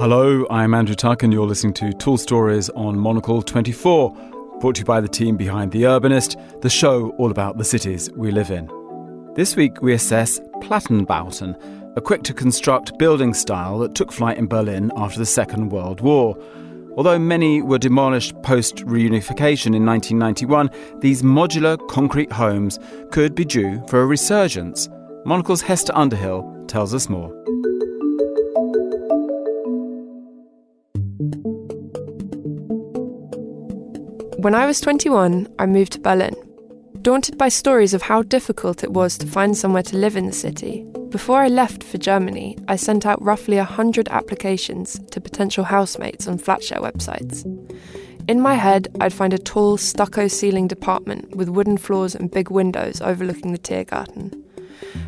Hello, I'm Andrew Tuck, and you're listening to Tall Stories on Monocle 24, brought to you by the team behind The Urbanist, the show all about the cities we live in. This week we assess Plattenbauten, a quick to construct building style that took flight in Berlin after the Second World War. Although many were demolished post reunification in 1991, these modular concrete homes could be due for a resurgence. Monocle's Hester Underhill tells us more. When I was 21, I moved to Berlin. Daunted by stories of how difficult it was to find somewhere to live in the city, before I left for Germany, I sent out roughly 100 applications to potential housemates on flatshare websites. In my head, I'd find a tall, stucco ceilinged apartment with wooden floors and big windows overlooking the Tiergarten.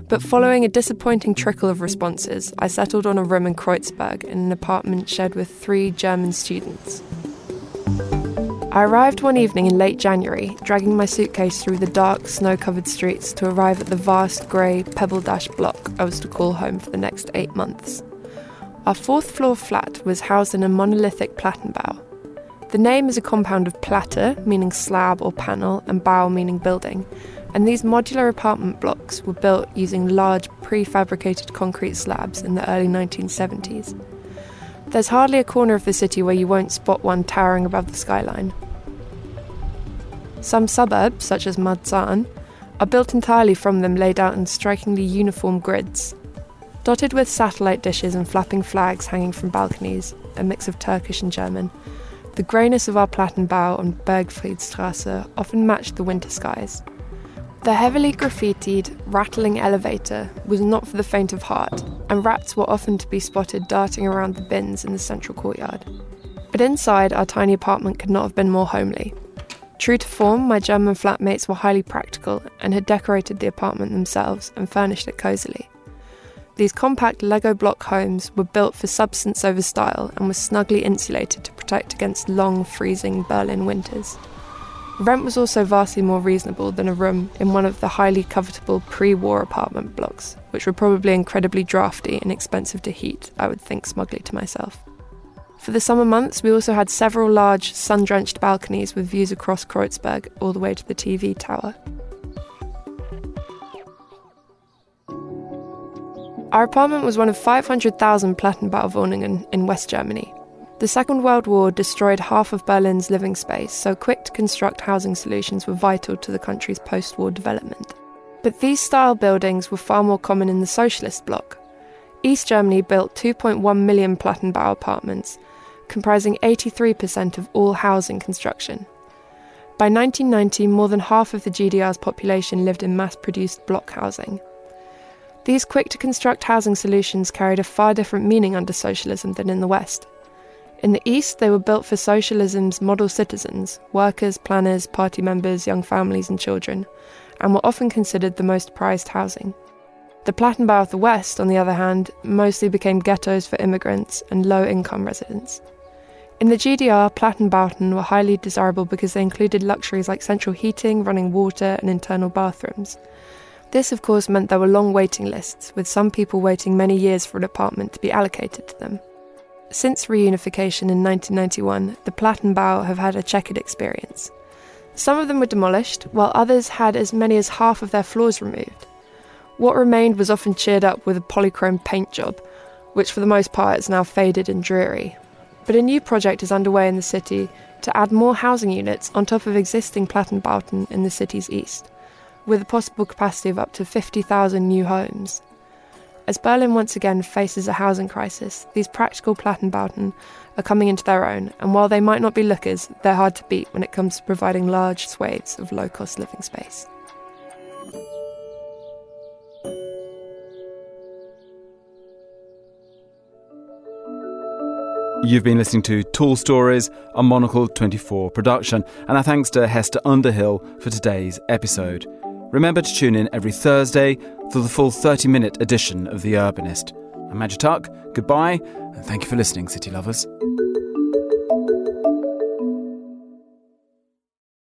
But following a disappointing trickle of responses, I settled on a room in Kreuzberg in an apartment shared with three German students. I arrived one evening in late January, dragging my suitcase through the dark, snow covered streets to arrive at the vast, grey, pebble dashed block I was to call home for the next eight months. Our fourth floor flat was housed in a monolithic Plattenbau. The name is a compound of Platte, meaning slab or panel, and Bau, meaning building, and these modular apartment blocks were built using large prefabricated concrete slabs in the early 1970s. There's hardly a corner of the city where you won't spot one towering above the skyline. Some suburbs, such as Marzahn, are built entirely from them laid out in strikingly uniform grids. Dotted with satellite dishes and flapping flags hanging from balconies, a mix of Turkish and German, the greyness of our Plattenbau and Bergfriedstrasse often matched the winter skies. The heavily graffitied, rattling elevator was not for the faint of heart, and rats were often to be spotted darting around the bins in the central courtyard. But inside, our tiny apartment could not have been more homely. True to form, my German flatmates were highly practical and had decorated the apartment themselves and furnished it cosily. These compact Lego block homes were built for substance over style and were snugly insulated to protect against long, freezing Berlin winters. Rent was also vastly more reasonable than a room in one of the highly covetable pre war apartment blocks, which were probably incredibly drafty and expensive to heat, I would think smugly to myself. For the summer months, we also had several large, sun drenched balconies with views across Kreuzberg all the way to the TV tower. Our apartment was one of 500,000 Plattenbauwohnungen in West Germany, the Second World War destroyed half of Berlin's living space, so quick to construct housing solutions were vital to the country's post war development. But these style buildings were far more common in the socialist bloc. East Germany built 2.1 million Plattenbau apartments, comprising 83% of all housing construction. By 1990, more than half of the GDR's population lived in mass produced block housing. These quick to construct housing solutions carried a far different meaning under socialism than in the West. In the East, they were built for socialism's model citizens workers, planners, party members, young families, and children and were often considered the most prized housing. The Plattenbau of the West, on the other hand, mostly became ghettos for immigrants and low income residents. In the GDR, Plattenbauten were highly desirable because they included luxuries like central heating, running water, and internal bathrooms. This, of course, meant there were long waiting lists, with some people waiting many years for an apartment to be allocated to them. Since reunification in 1991, the Plattenbau have had a checkered experience. Some of them were demolished, while others had as many as half of their floors removed. What remained was often cheered up with a polychrome paint job, which for the most part is now faded and dreary. But a new project is underway in the city to add more housing units on top of existing Plattenbauten in the city's east, with a possible capacity of up to 50,000 new homes. As Berlin once again faces a housing crisis, these practical Plattenbauten are coming into their own, and while they might not be lookers, they're hard to beat when it comes to providing large swathes of low cost living space. You've been listening to Tall Stories, a Monocle 24 production, and our thanks to Hester Underhill for today's episode. Remember to tune in every Thursday for the full 30 minute edition of The Urbanist. I'm Andrew Tuck, goodbye, and thank you for listening, City Lovers.